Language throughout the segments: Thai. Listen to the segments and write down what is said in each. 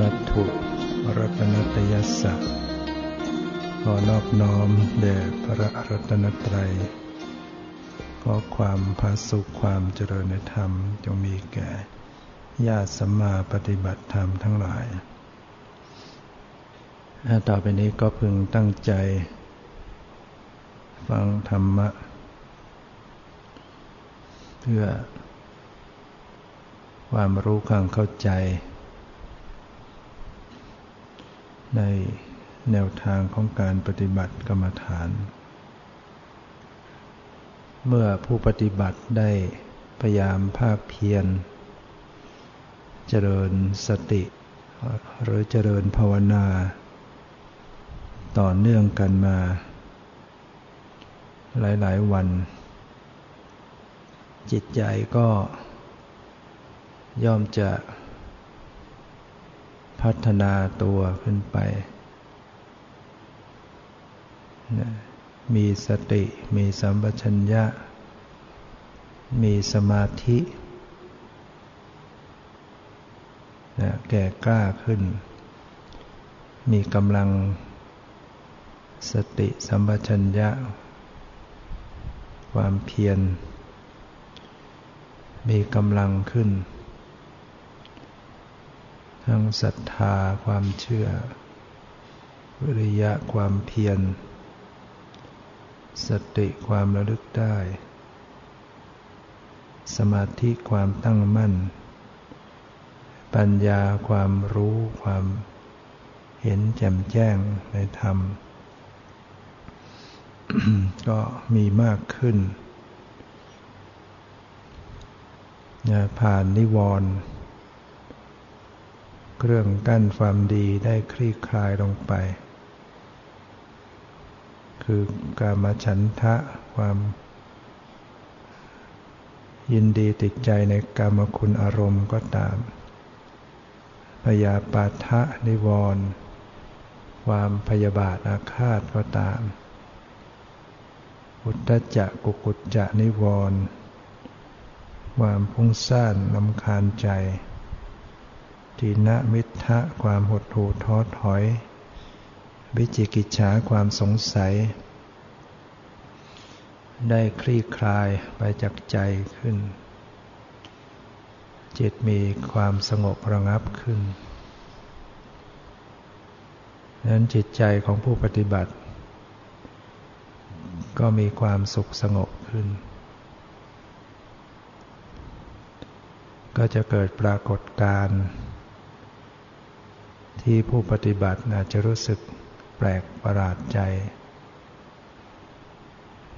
นัตถุรัตนตยัสสะขอนอบน้อมแด่พระรัตนตรัย ขอความพาสุขความเจริญในธรรมจงมีแก่ญาติสัมมาปฏิบัติธรรมทั้งหลาย ต่อไปนี้ก็พึงตั้งใจ ฟังธรรมะ เพื่อความรู้ความเข้าใจ ในแนวทางของการปฏิบัติกรรมฐาน เมื่อผู้ปฏิบัติได้พยายามภาคเพียร เจริญสติ หรือเจริญภาวนา ต่อเนื่องกันมา หลาย ๆ วัน จิตใจก็ย่อมจะ พัฒนาตัวขึ้นไปมีสติมีสัมปชัญญะ มีสมาธิแก่กล้าขึ้น มีกำลังสติสัมปชัญญะ ความเพียร มีกำลังขึ้น ทั้งศรัทธาความเชื่อ วิริยะความเพียร สติความระลึกได้ สมาธิความตั้งมั่น ปัญญาความรู้ความเห็นแจ่มแจ้งในธรรม ก็มีมากขึ้นผ่านนิวรณ์ เครื่องกั้นความดีได้คลี่คลายลงไป คือกามฉันทะความ ยินดีติดใจในกามคุณอารมณ์ก็ตามพยาปาทะนิวรณ์ความพยาบาทอาฆาตก็ตาม อุตจะกุกุจจะนิวรณ์ความพุ่งซ่านลำคาญใจ ทินมิทะความหดหู่ท้อถอย วิจิกิจฉาความสงสัย ได้คลี่คลายไปจากใจขึ้น จิตมีความสงบระงับขึ้นนั้นจิตใจของผู้ปฏิบัติ ก็มีความสุขสงบขึ้น ก็จะเกิดปรากฏการณ์ ที่ผู้ปฏิบัติอาจจะรู้สึกแปลกประหลาดใจ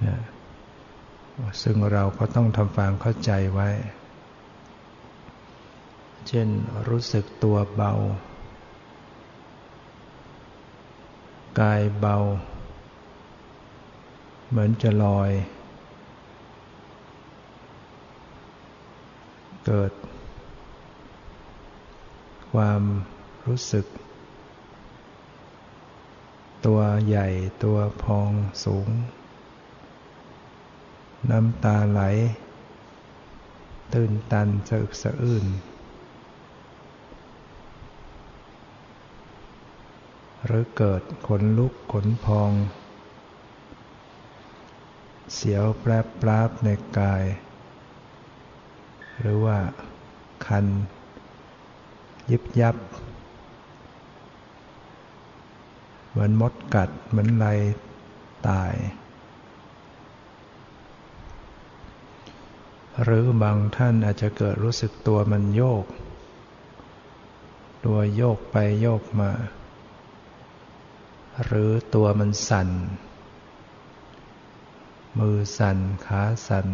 นะซึ่งเราก็ต้องทำความเข้าใจไว้ เช่นรู้สึกตัวเบา กายเบา เหมือนจะลอย เกิด ความ รู้สึก ตัวใหญ่ตัวพองสูง น้ำตาไหล ตื่นตันสะอึกสะอื้นหรือเกิดขนลุกขนพอง เสียวแปรปราบในกาย หรือว่าคัน ยิบยับ เหมือนมดกัด เหมือนไรตาย หรือบางท่านอาจจะเกิดรู้สึกตัวมันโยก ตัวโยกไปโยกมา หรือตัวมันสั่น มือสั่นขาสั่น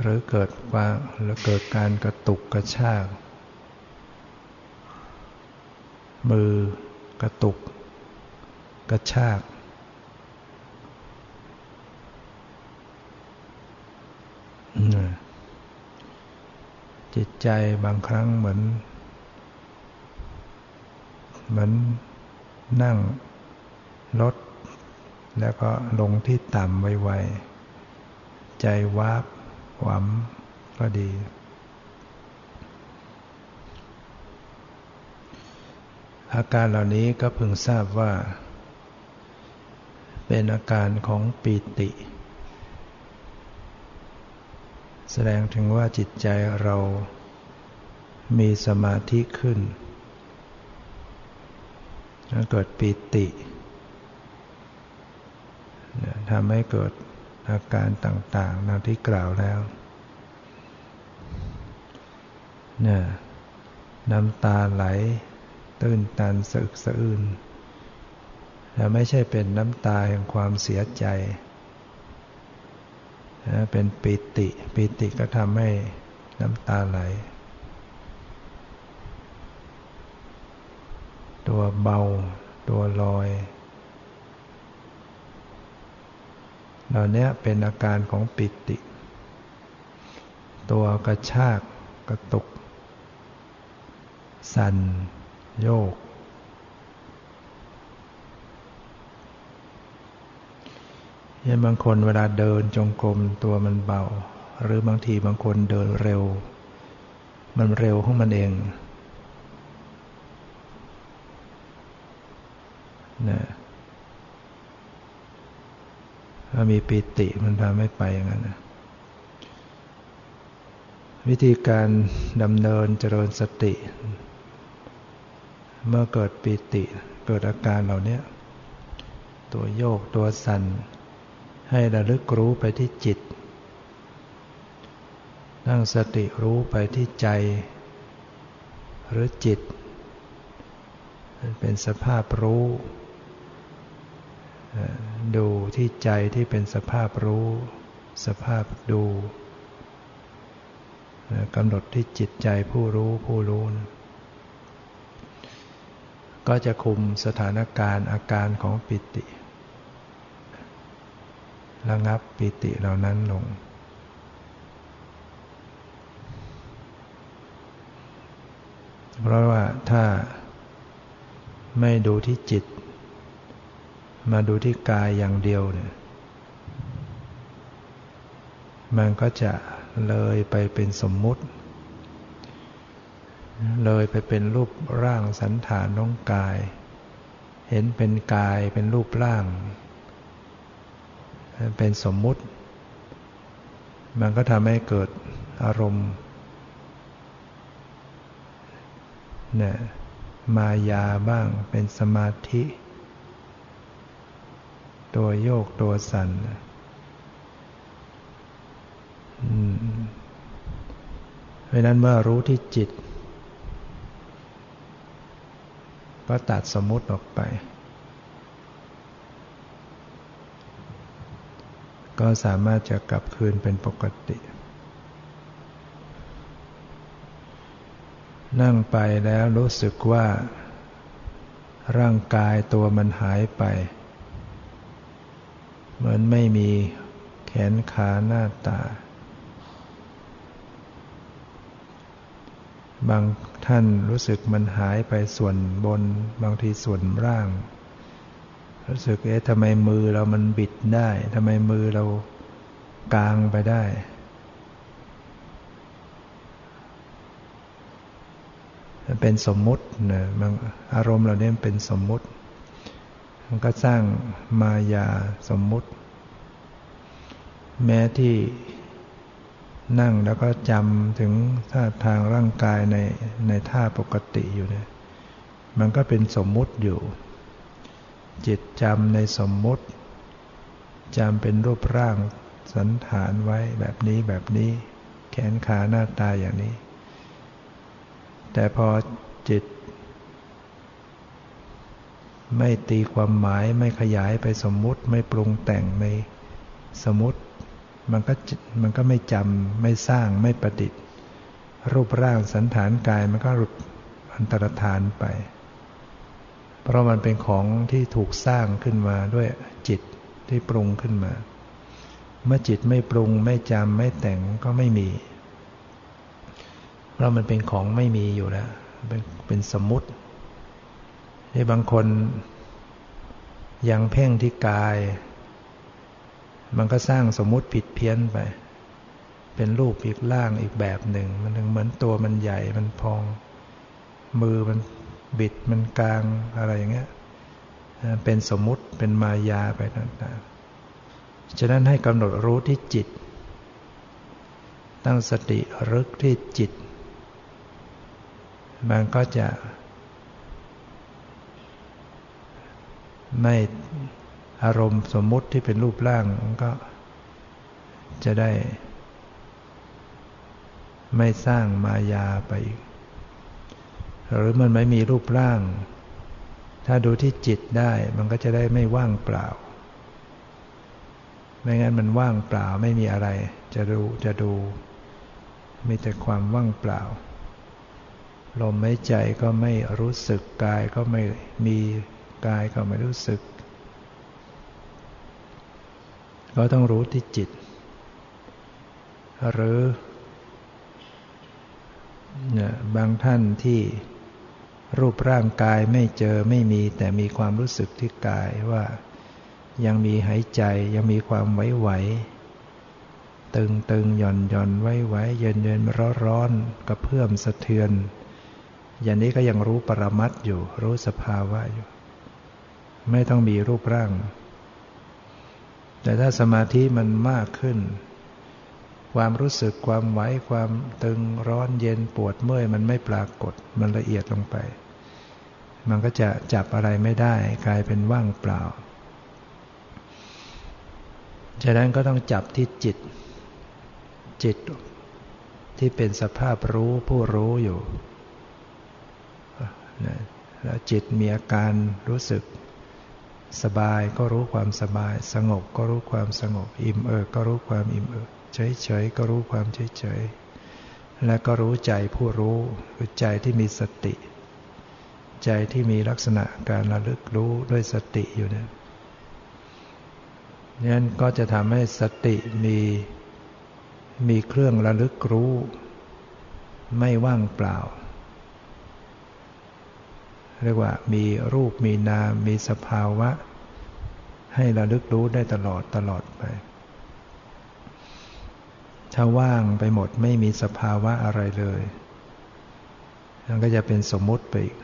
หรือเกิดว่าหรือเกิดการกระตุกกระชาก มือกระตุก กระชาก จิตใจบางครั้งเหมือน เหมือนนั่งรถ แล้วก็ลงที่ต่ำไวๆ ใจวาบหวำก็ดี อาการเหล่านี้ก็พึงทราบว่า เป็นอาการของปีติ แสดงถึงว่าจิตใจเรามีสมาธิขึ้นแล้วเกิดปีติทำให้เกิดอาการต่างๆดังที่กล่าวแล้วเนี่ยน้ำตาไหล ตื้นตันสะอึกสะอื้นแต่ไม่ใช่เป็นน้ำตาแห่งความเสียใจเป็นปิติ ปิติก็ทำให้น้ำตาไหล ตัวเบา ตัวลอย เหล่านี้เป็นอาการของปิติ ตัวกระชากกระตุก สั่น โยกยังบางคนเวลาเดินจงกรมตัวมันเบา หรือบางทีบางคนเดินเร็ว มันเร็วของมันเองนะถ้ามีปิติมันพาไม่ไปอย่างนั้นนะวิธีการดำเนินเจริญสติ เมื่อเกิดปิติเกิดอาการเหล่านี้ตัวโยกตัวสั่นให้ระลึกรู้ไปที่จิต นั่งสติรู้ไปที่ใจ หรือจิต เป็นสภาพรู้ ดูที่ใจที่เป็นสภาพรู้ สภาพดูกำหนดที่จิตใจผู้รู้ผู้รู้ ก็จะคุมสถานการณ์อาการของปิติ ระงับปิติเหล่านั้นลง เพราะว่าถ้าไม่ดูที่จิต มาดูที่กายอย่างเดียวเนี่ยมันก็จะเลยไปเป็นสมมุติ เลยไปเป็นรูปร่างสันฐานน้องกาย เห็นเป็นกายเป็นรูปร่าง เป็นสมมุติ มันก็ทำให้เกิดอารมณ์เนี่ยมายาบ้างเป็นสมาธิ ตัวโยกตัวสั่นเพราะนั้นเมื่อรู้ที่จิต ก็ตัดสมมุติออกไป ก็สามารถจะกลับคืนเป็นปกติ นั่งไปแล้วรู้สึกว่า ร่างกายตัวมันหายไป เหมือนไม่มีแขนขาหน้าตา บางท่านรู้สึกมันหายไปส่วนบน บางทีส่วนร่าง รู้สึกเอ๊ะทำไมมือเรามันบิดได้ทำไมมือเรากลางไปได้เป็นสมมุตินะบางอารมณ์เราเนี่ยเป็นสมมุติ มันก็สร้างมายาสมมุติ แม้ที่ นั่งแล้วก็จำถึงท่าทางร่างกายในในท่าปกติอยู่เนี่ย มันก็เป็นสมมุติอยู่ จิตจำในสมมุติจำเป็นรูปร่างสันฐานไว้แบบนี้แบบนี้ แขนขาหน้าตาอย่างนี้ แต่พอจิต ไม่ตีความหมายไม่ขยายไปสมมุติไม่ปรุงแต่งในสมมติ มันก็มันก็ไม่จำไม่สร้างไม่ประดิษฐ์ รูปร่างสันฐานกายมันก็หลุดอันตรธานไป เพราะมันเป็นของที่ถูกสร้างขึ้นมาด้วยจิตที่ปรุงขึ้นมา เมื่อจิตไม่ปรุงไม่จำไม่แต่งก็ไม่มี เพราะมันเป็นของไม่มีอยู่แล้ว เป็นเป็นสมมุติที่บางคนยังเพ่งที่กาย มันก็สร้างสมมุติผิดเพี้ยนไป เป็นรูปอีกร่างอีกแบบหนึ่ง มันถึงเหมือนตัวมันใหญ่มันพอง มือมันบิดมันกลางอะไรอย่างเงี้ยเป็นสมมุติเป็นมายาไปต่างๆ ฉะนั้นให้กำหนดรู้ที่จิต ตั้งสติรึกที่จิต มันก็จะ ไม่ อารมณ์สมมุติที่เป็นรูปร่างก็จะได้ ไม่สร้างมายาไปอีก หรือมันไม่มีรูปร่าง ถ้าดูที่จิตได้มันก็จะได้ไม่ว่างเปล่า ไม่งั้นมันว่างเปล่าไม่มีอะไร จะดูจะดู มีแต่ความว่างเปล่า ลมหายใจก็ไม่รู้สึกกายก็ไม่มีกายก็ไม่รู้สึก ก็ต้องรู้ที่จิต หรือบางท่านที่รูปร่างกายไม่เจอไม่มีแต่มีความรู้สึกที่กายว่ายังมีหายใจยังมีความไหวไหวตึงตึงหย่อนหย่อนไหวไหวเย็นเย็นร้อนร้อนกระเพื่อมสะเทือน อย่างนี้ก็ยังรู้ปรมัตอยู่รู้สภาวะอยู่ ไม่ต้องมีรูปร่าง แต่ถ้าสมาธิมันมากขึ้น ความรู้สึกความไหวความตึงร้อนเย็นปวดเมื่อยมันไม่ปรากฏมันละเอียดลงไป มันก็จะจับอะไรไม่ได้ กลายเป็นว่างเปล่า ฉะนั้นก็ต้องจับที่จิต จิตที่เป็นสภาพรู้ผู้รู้อยู่แล้วจิตมีอาการรู้สึก สบายก็รู้ความสบาย สงบก็รู้ความสงบ อิ่มเอิบก็รู้ความอิ่มเอิบเฉยเฉยก็รู้ความเฉยเฉยและก็รู้ใจผู้รู้คือใจที่มีสติ ใจที่มีลักษณะการระลึกรู้ด้วยสติอยู่เนี่ยนั้นก็จะทำให้สติมีมีเครื่องระลึกรู้ ไม่ว่างเปล่า เรียกว่ามีรูปมีนาม มีสภาวะ ให้ระลึกรู้ได้ตลอดตลอดไปถ้าว่างไปหมดไม่มีสภาวะอะไรเลยมันก็จะเป็นสมมุติไปอีก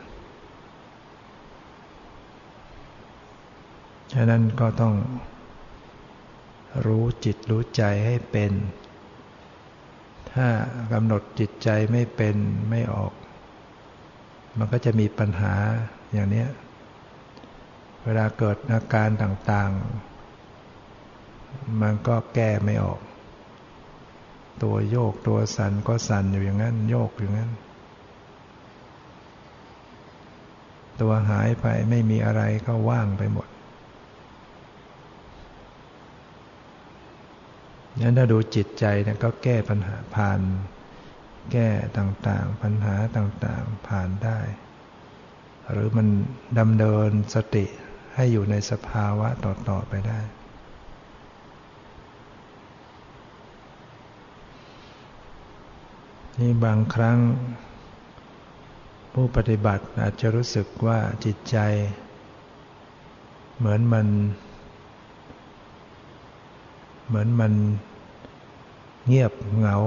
ฉะนั้นก็ต้องรู้จิตรู้ใจให้เป็น ถ้ากำหนดจิตใจไม่เป็นไม่ออก มันก็จะมีปัญหาอย่างนี้ เวลาเกิดอาการต่างๆ มันก็แก้ไม่ออก ตัวโยกตัวสั่นก็สั่นอยู่อย่างนั้น โยกอยู่งั้น ตัวหายไปไม่มีอะไรก็ว่างไปหมดนั้นถ้าดูจิตใจเนี่ยก็แก้ปัญหาผ่าน แก้ต่างๆ ปัญหาต่างๆ ผ่านได้ หรือมันดำเนินสติให้อยู่ในสภาวะต่อ ๆ ไปได้ นี่บางครั้ง ผู้ปฏิบัติอาจจะรู้สึกว่าจิตใจ เหมือนมัน เหมือนมันเงียบเหงา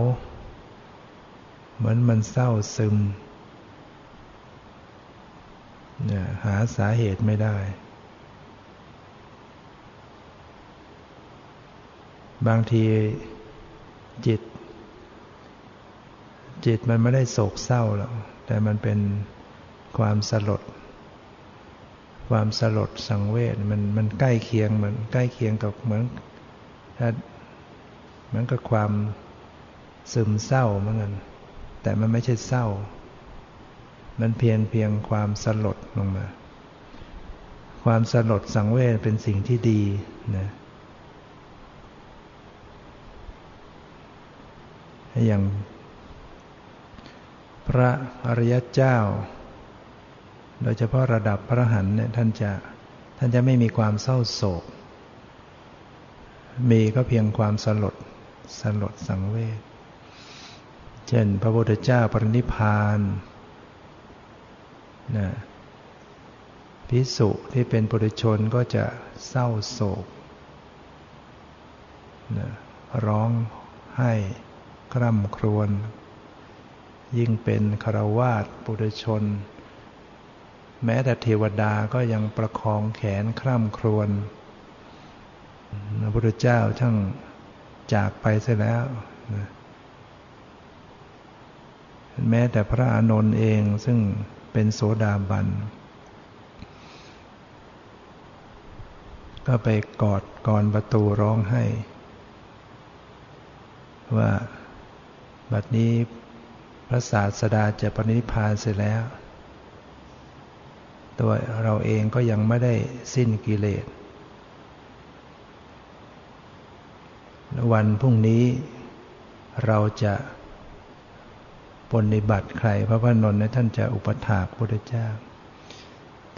เหมือนมันเศร้าซึมเนี่ยหาสาเหตุไม่ได้ บางทีจิต จิตมันไม่ได้โศกเศร้าหรอก แต่มันเป็นความสลด ความสลดสังเวชมันมันใกล้เคียงเหมือนใกล้เคียงกับเหมือนถ้าเหมือนกับความซึมเศร้าเหมือนกัน แต่มันไม่ใช่เศร้า มันเพียงเพียงความสลดลงมา ความสลดสังเวชเป็นสิ่งที่ดีนะอย่างพระอริยเจ้า โดยเฉพาะระดับพระหันเนี่ยท่านจะท่านจะไม่มีความเศร้าโศก มีก็เพียงความสลดสลดสังเวช ช่น พระพุทธเจ้าปรินิพานนะพิสุที่เป็นปุถุชนก็จะเศร้าโศกนะร้องไห้กร่ำครวญยิ่งเป็นคารวาสปุถุชน แม้แต่เทวดาก็ยังประคองแขนคร่ำครวญพระพุทธเจ้าช่างจากไปเสียแล้ว แม้แต่พระอานนท์เองซึ่งเป็นโสดาบัน ก็ไปกอดกรประตูร้องให้ ว่าบัดนี้พระศาสดาจะปณิพานเสร็จแล้ว ตัวเราเองก็ยังไม่ได้สิ้นกิเลสวันพรุ่งนี้เราจะ ปฏิบัติใคร พระพนนท์ท่านจะอุปถากพระพุทธเจ้า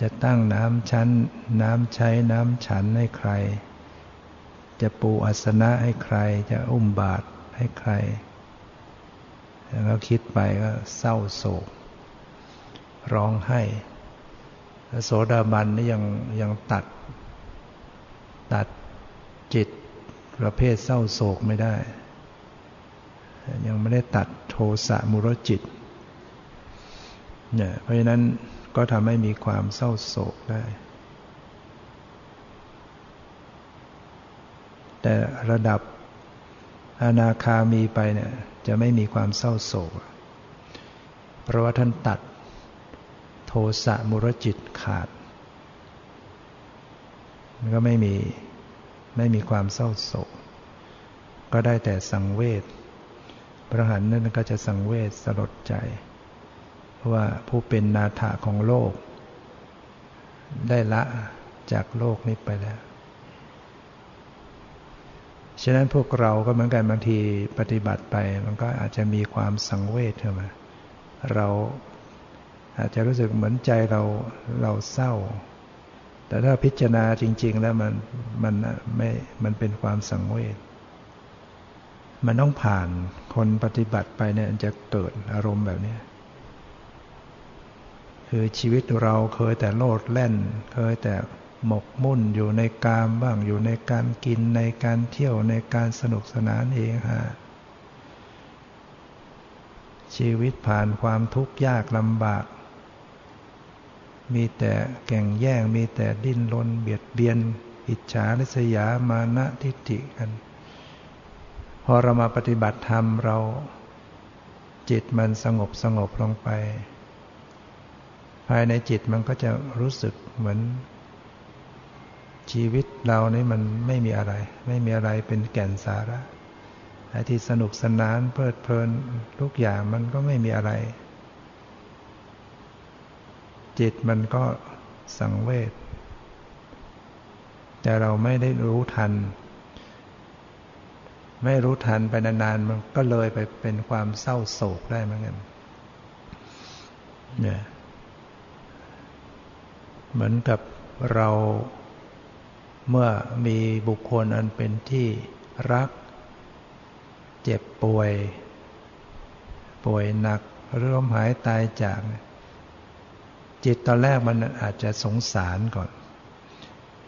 จะตั้งน้ำชั้น น้ำใช้น้ำฉันให้ใคร จะปูอัสนะให้ใคร จะอุ้มบาตรให้ใครแล้วคิดไปก็เศร้าโศก ร้องไห้โสดาบันนี่ยังยังตัด ตัดจิตประเภทเศร้าโศกไม่ได้ ยังไม่ได้ตัดโทสะมุรจิตเนี่ยเพราะฉะนั้นก็ทำให้มีความเศร้าโศกได้ แต่ระดับอนาคามีไปเนี่ยจะไม่มีความเศร้าโศก เพราะว่าท่านตัดโทสะมุรจิตขาด มันก็ไม่มีไม่มีความเศร้าโศก ก็ได้แต่สังเวช ระหันนั่นก็จะสังเวชสลดใจว่าผู้เป็นนาถาของโลก ได้ละจากโลกนี้ไปแล้ว ฉะนั้นพวกเราก็เหมือนกันบางทีปฏิบัติไป มันก็อาจจะมีความสังเวชเข้ามาเราอาจจะรู้สึกเหมือนใจเราเราเศร้า แต่ถ้าพิจารณาจริง ๆ แล้วมันมันไม่มันเป็นความสังเวช มันต้องผ่านคนปฏิบัติไปเนี่ยจะเกิดอารมณ์แบบนี้คือชีวิตเราเคยแต่โลดแล่น เคยแต่หมกมุ่นอยู่ในกามบ้างอยู่ในการกินในการเที่ยวในการสนุกสนานเองฮะชีวิตผ่านความทุกข์ยากลำบาก มีแต่แก่งแย่งมีแต่ดิ้นรนเบียดเบียนอิจฉาริษยามานะทิฏฐิกัน พอเรามาปฏิบัติธรรมเรา จิตมันสงบสงบลงไป ภายในจิตมันก็จะรู้สึกเหมือน ชีวิตเรานี่มันไม่มีอะไร ไม่มีอะไรเป็นแก่นสาระไอ้ที่สนุกสนานเพลิดเพลินทุกอย่างมันก็ไม่มีอะไร จิตมันก็สังเวชแต่เราไม่ได้รู้ทัน ไม่รู้ทันไปนานๆมันก็เลยไปเป็นความเศร้าโศกได้เหมือนกันเนี่ยเหมือนกับเราเมื่อมีบุคคลอันเป็นที่รัก เจ็บป่วย ป่วยหนักหรือล้มหายตายจาก จิตตอนแรกมันอาจจะสงสารก่อน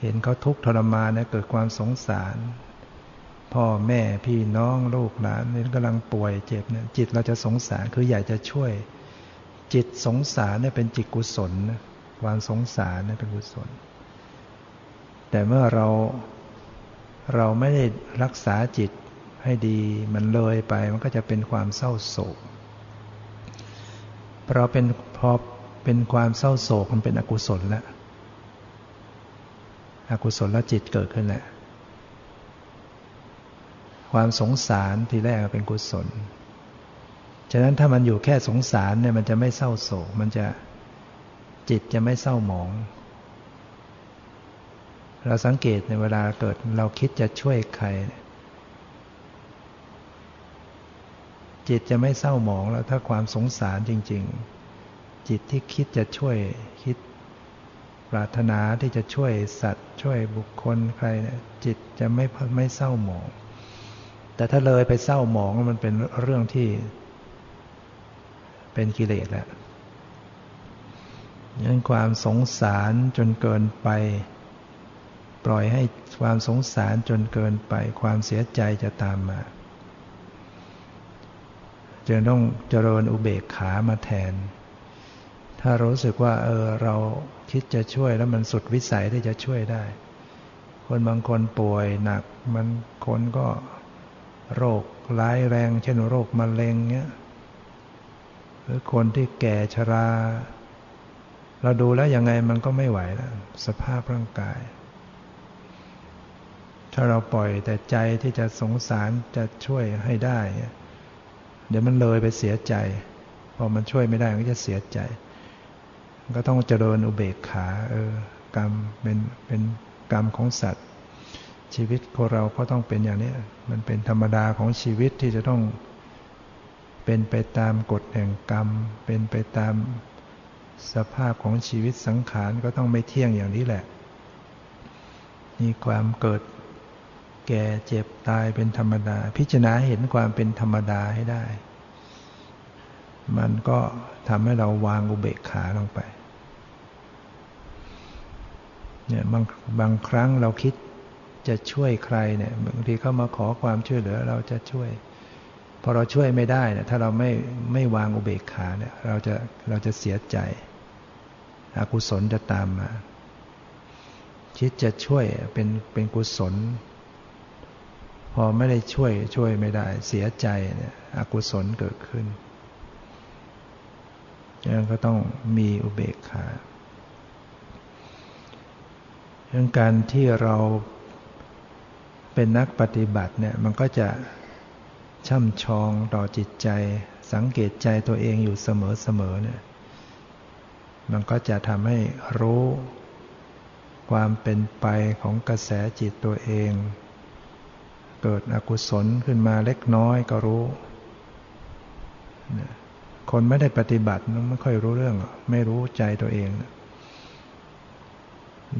เห็นเขาทุกข์ทรมานเนี่ยเกิดความสงสาร พ่อแม่พี่น้องลูกหลานนี่กำลังป่วยเจ็บเนี่ยจิตเราจะสงสารคืออยากจะช่วย จิตสงสารเนี่ยเป็นจิตกุศลความสงสารเนี่ยเป็นกุศล แต่เมื่อเราเราไม่ได้รักษาจิตให้ดีมันเลยไปมันก็จะเป็นความเศร้าโศกเราเป็นพอเป็นความเศร้าโศกมันเป็นอกุศลแล้วอกุศลแล้วจิตเกิดขึ้นแล้ว ความสงสารทีแรกเป็นกุศล ฉะนั้นถ้ามันอยู่แค่สงสารเนี่ยมันจะไม่เศร้าโศก มันจะจิตจะไม่เศร้าหมอง เราสังเกตในเวลาเกิดเราคิดจะช่วยใคร จิตจะไม่เศร้าหมองแล้วถ้าความสงสารจริง ๆ จิตที่คิดจะช่วยคิดปรารถนาที่จะช่วยสัตว์ ช่วยบุคคลใครเนี่ยจิตจะไม่ไม่เศร้าหมอง แต่ถ้าเลยไปเศร้าหมองมันเป็นเรื่องที่ เป็นกิเลสแล้วยังความสงสารจนเกินไป ปล่อยให้ความสงสารจนเกินไป ความเสียใจจะตามมาจึงต้องเจริญอุเบกขามาแทน ถ้ารู้สึกว่า เออเราคิดจะช่วยแล้วมันสุดวิสัยที่จะช่วยได้ คนบางคนป่วยหนัก มันคนก็ โรคร้ายแรง เช่นโรคมะเร็งเงี้ยหรือคนที่แก่ชรา เราดูแล้วยังไงมันก็ไม่ไหวแล้วสภาพร่างกาย ถ้าเราปล่อยแต่ใจที่จะสงสารจะช่วยให้ได้ เดี๋ยวมันเลยไปเสียใจ พอมันช่วยไม่ได้ก็จะเสียใจ ก็ต้องเจริญอุเบกขา เออกรรมเป็นเป็นกรรมของสัตว์ ชีวิตของเราก็ต้องเป็นอย่างนี้ มันเป็นธรรมดาของชีวิตที่จะต้องเป็นไปตามกฎแห่งกรรม เป็นไปตามสภาพของชีวิตสังขารก็ต้องไม่เที่ยงอย่างนี้แหละ มีความเกิดแก่เจ็บตายเป็นธรรมดา พิจารณาเห็นความเป็นธรรมดาให้ได้ มันก็ทำให้เราวางอุเบกขาลงไปเนี่ยบางบางครั้งเราคิด จะช่วยใครเนี่ยบางทีเขามาขอความช่วยเหลือเราจะช่วย พอเราช่วยไม่ได้เนี่ยถ้าเราไม่ไม่วางอุเบกขาเนี่ยเราจะเราจะเสียใจ อกุศลจะตามมาคิดจะช่วยเป็นเป็นกุศล พอไม่ได้ช่วยช่วยไม่ได้ เสียใจเนี่ยอกุศลเกิดขึ้นยังก็ต้องมีอุเบกขาเรื่องการที่เรา เป็นนักปฏิบัติเนี่ยมันก็จะช่ำชองต่อจิตใจ สังเกตใจตัวเองอยู่เสมอๆเนี่ยมันก็จะทำให้รู้ ความเป็นไปของกระแสจิตตัวเอง เกิดอกุศลขึ้นมาเล็กน้อยก็รู้ คนไม่ได้ปฏิบัติไม่ค่อยรู้เรื่อง ไม่รู้ใจตัวเอง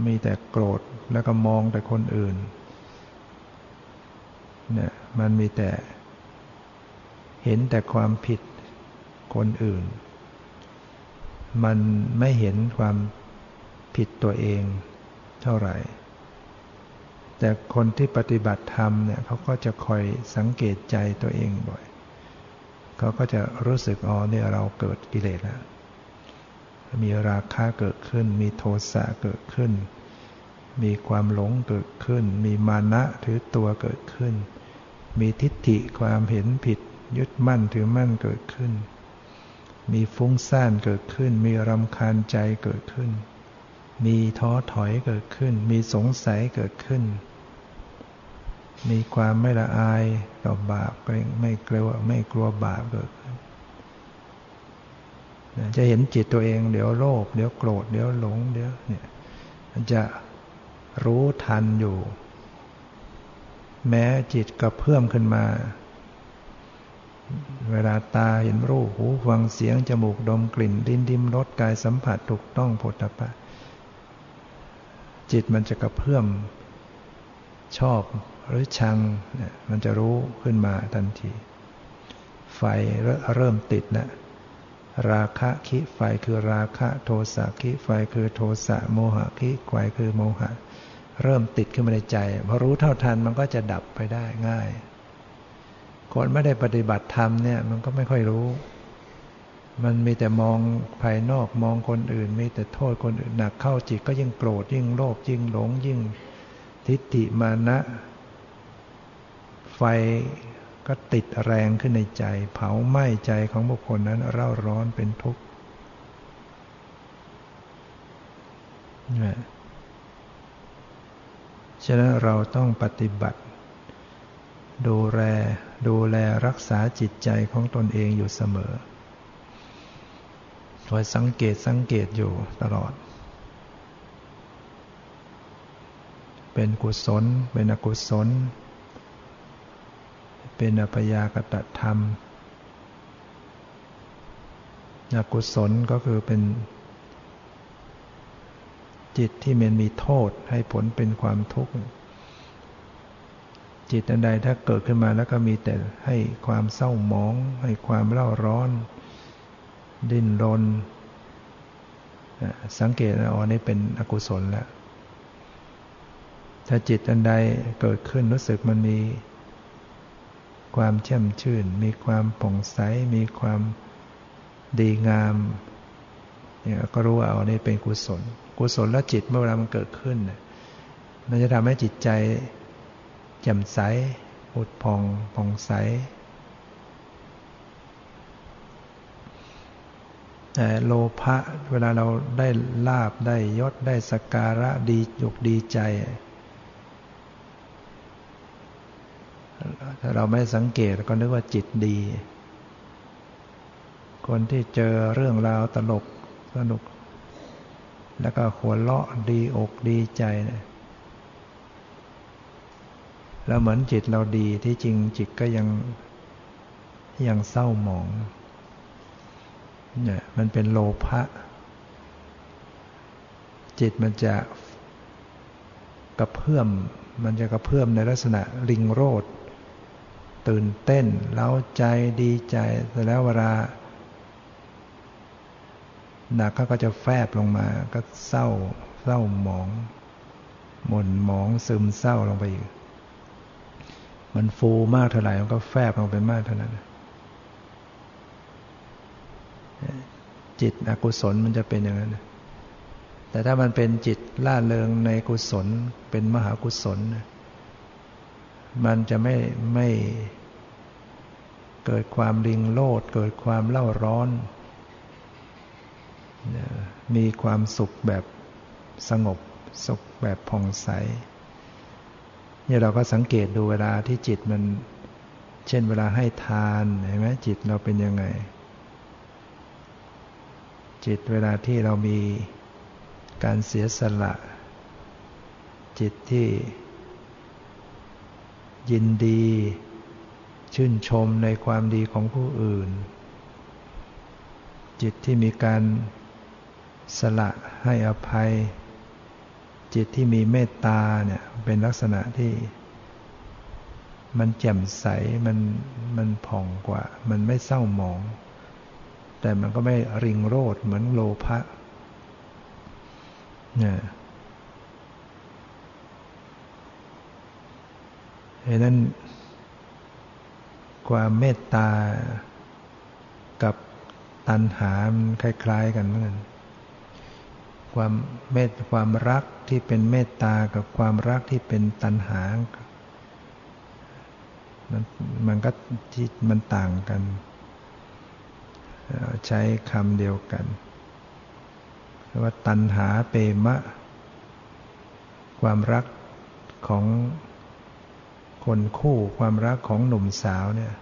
มีแต่โกรธแล้วก็มองแต่คนอื่น มันมีแต่ เห็นแต่ความผิดคนอื่น มันไม่เห็นความผิดตัวเองเท่าไหร่ แต่คนที่ปฏิบัติธรรมเนี่ยเขาก็จะคอยสังเกตใจตัวเองบ่อย เขาก็จะรู้สึกอ๋อเนี่ยเราเกิดกิเลสแล้ว มีราคะเกิดขึ้น มีโทสะเกิดขึ้น มีความหลงเกิดขึ้น มีมานะถือตัวเกิดขึ้น มีทิฏฐิความเห็นผิด ยึดมั่นถือมั่นเกิดขึ้น มีฟุ้งซ่านเกิดขึ้น มีรำคาญใจเกิดขึ้น มีท้อถอยเกิดขึ้น มีสงสัยเกิดขึ้น มีความไม่ละอายต่อบาปไม่กลัวไม่กลัวบาปเกิดขึ้นจะเห็นจิตตัวเองเดี๋ยวโลภเดี๋ยวโกรธเดี๋ยวหลงเดี๋ยวเนี่ยมันจะรู้ทันอยู่ แม้จิตกระเพื่อมขึ้นมา เวลาตาเห็นรูปหูฟังเสียง จมูกดมกลิ่นลิ้นดิมรสกายสัมผัสถูกต้องผลตภะจิตมันจะกระเพื่อม ชอบหรือชังเนี่ยมันจะรู้ขึ้นมาทันที ไฟเริ่มติดแล้วราคะคิไฟคือราคะ โทสะคิไฟคือโทสะโมหะคิไฟคือโมหะ เริ่มติดขึ้นมาในใจพอรู้เท่าทันมันก็จะดับไปได้ง่าย คนไม่ได้ปฏิบัติธรรมเนี่ยมันก็ไม่ค่อยรู้ มันมีแต่มองภายนอกมองคนอื่น มีแต่โทษคนอื่นหนักเข้าจิตก็ยิ่งโกรธยิ่งโลภยิ่งหลงยิ่งทิฏฐิมานะ ไฟก็ติดแรงขึ้นในใจ เผาไหม้ใจของบุคคลนั้นเร่าร้อนเป็นทุกข์ ฉะนั้นเราต้องปฏิบัติ ดูแลดูแลรักษาจิตใจของตนเองอยู่เสมอคอยสังเกตสังเกตอยู่ตลอด เป็นกุศล เป็นอกุศล เป็นอภยากตธรรม อกุศลก็คือเป็น จิตที่มันมีโทษให้ผลเป็นความทุกข์ จิตอันใดถ้าเกิดขึ้นมาแล้วก็มีแต่ให้ความเศร้าหมอง ให้ความเล่าร้อน ดิ้นรน สังเกตนะอ๋อนี่เป็นอกุศลแล้ว ถ้าจิตอันใดเกิดขึ้นรู้สึกมันมีความแช่มชื่น มีความผ่องใส มีความดีงามเนี่ยก็รู้ว่าเอานี่เป็นกุศล กุศลแล้วจิตเมื่อเวลามันเกิดขึ้น มันจะทำให้จิตใจแจ่มใสอุดพองผ่องใส แต่โลภะเวลาเราได้ลาบได้ยศได้สการะดีจุกดีใจ ถ้าเราไม่สังเกตก็นึกว่าจิตดี คนที่เจอเรื่องราวตลกสนุก แล้วก็หัวเราะดีอกดีใจเนี่ยแล้วเหมือนจิตเราดีที่จริงจิตก็ยังยังเศร้าหมองเนี่ยมันเป็นโลภะจิตมันจะกระเพื่อมมันจะกระเพื่อมในลักษณะลิงโรดตื่นเต้นเล้าใจดีใจแต่แล้วเวลา หนักเขาก็จะแฟบลงมาก็เศร้าเศร้าหมอง หม่นหมองซึมเศร้าลงไปอีก มันฟูมากเท่าไหร่มันก็แฟบลงไปมากเท่านั้นจิตอกุศลมันจะเป็นอย่างนั้นแต่ถ้ามันเป็นจิตล่าเริงในกุศลเป็นมหากุศล มันจะไม่ไม่เกิดความริงโลด เกิดความเล่าร้อน มีความสุขแบบสงบสุขแบบผ่องใสเนี่ยเราก็สังเกตดูเวลาที่จิตมัน เช่นเวลาให้ทานเห็นไหมจิตเราเป็นยังไง จิตเวลาที่เรามีการเสียสละ จิตที่ยินดี ชื่นชมในความดีของผู้อื่น จิตที่มีการ สละให้อภัย จิตที่มีเมตตาเนี่ยเป็นลักษณะที่ มันแจ่มใสมันมันผ่องกว่า มันไม่เศร้าหมอง แต่มันก็ไม่ริงโรดเหมือนโลภะเนี่ยเพราะนั้นความเมตตากับตัณหามันคล้าย ๆ กันเหมือนกัน ความเมตความรักที่เป็นเมตตากับความรักที่เป็นตัณหา มันมันก็ที่มันต่างกัน ใช้คำเดียวกันว่าตัณหาเปมะ ความรักของคนคู่ความรักของหนุ่มสาวเนี่ย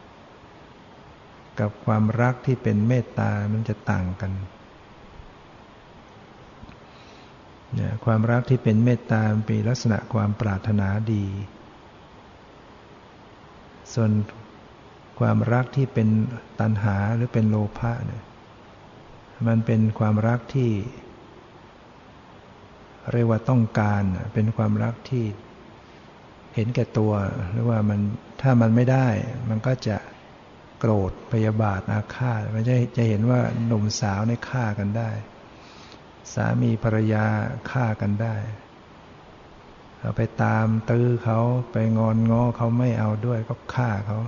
กับความรักที่เป็นเมตตา มันจะต่างกันเนี่ย ความรักที่เป็นเมตตาเป็นลักษณะความปรารถนาดี ส่วนความรักที่เป็นตัณหาหรือเป็นโลภะเนี่ยมันเป็นความรักที่ เรียกว่าต้องการเป็นความรักที่เห็นแก่ตัว หรือว่ามันถ้ามันไม่ได้ มันก็จะโกรธพยาบาทอาฆาตมันจะจะเห็นว่าหนุ่มสาวในฆ่ากันได้ สามีภรรยาฆ่ากันได้เราไปตามตื้อเขาไปงอนง้อเขาไม่เอาด้วยก็ฆ่าเขา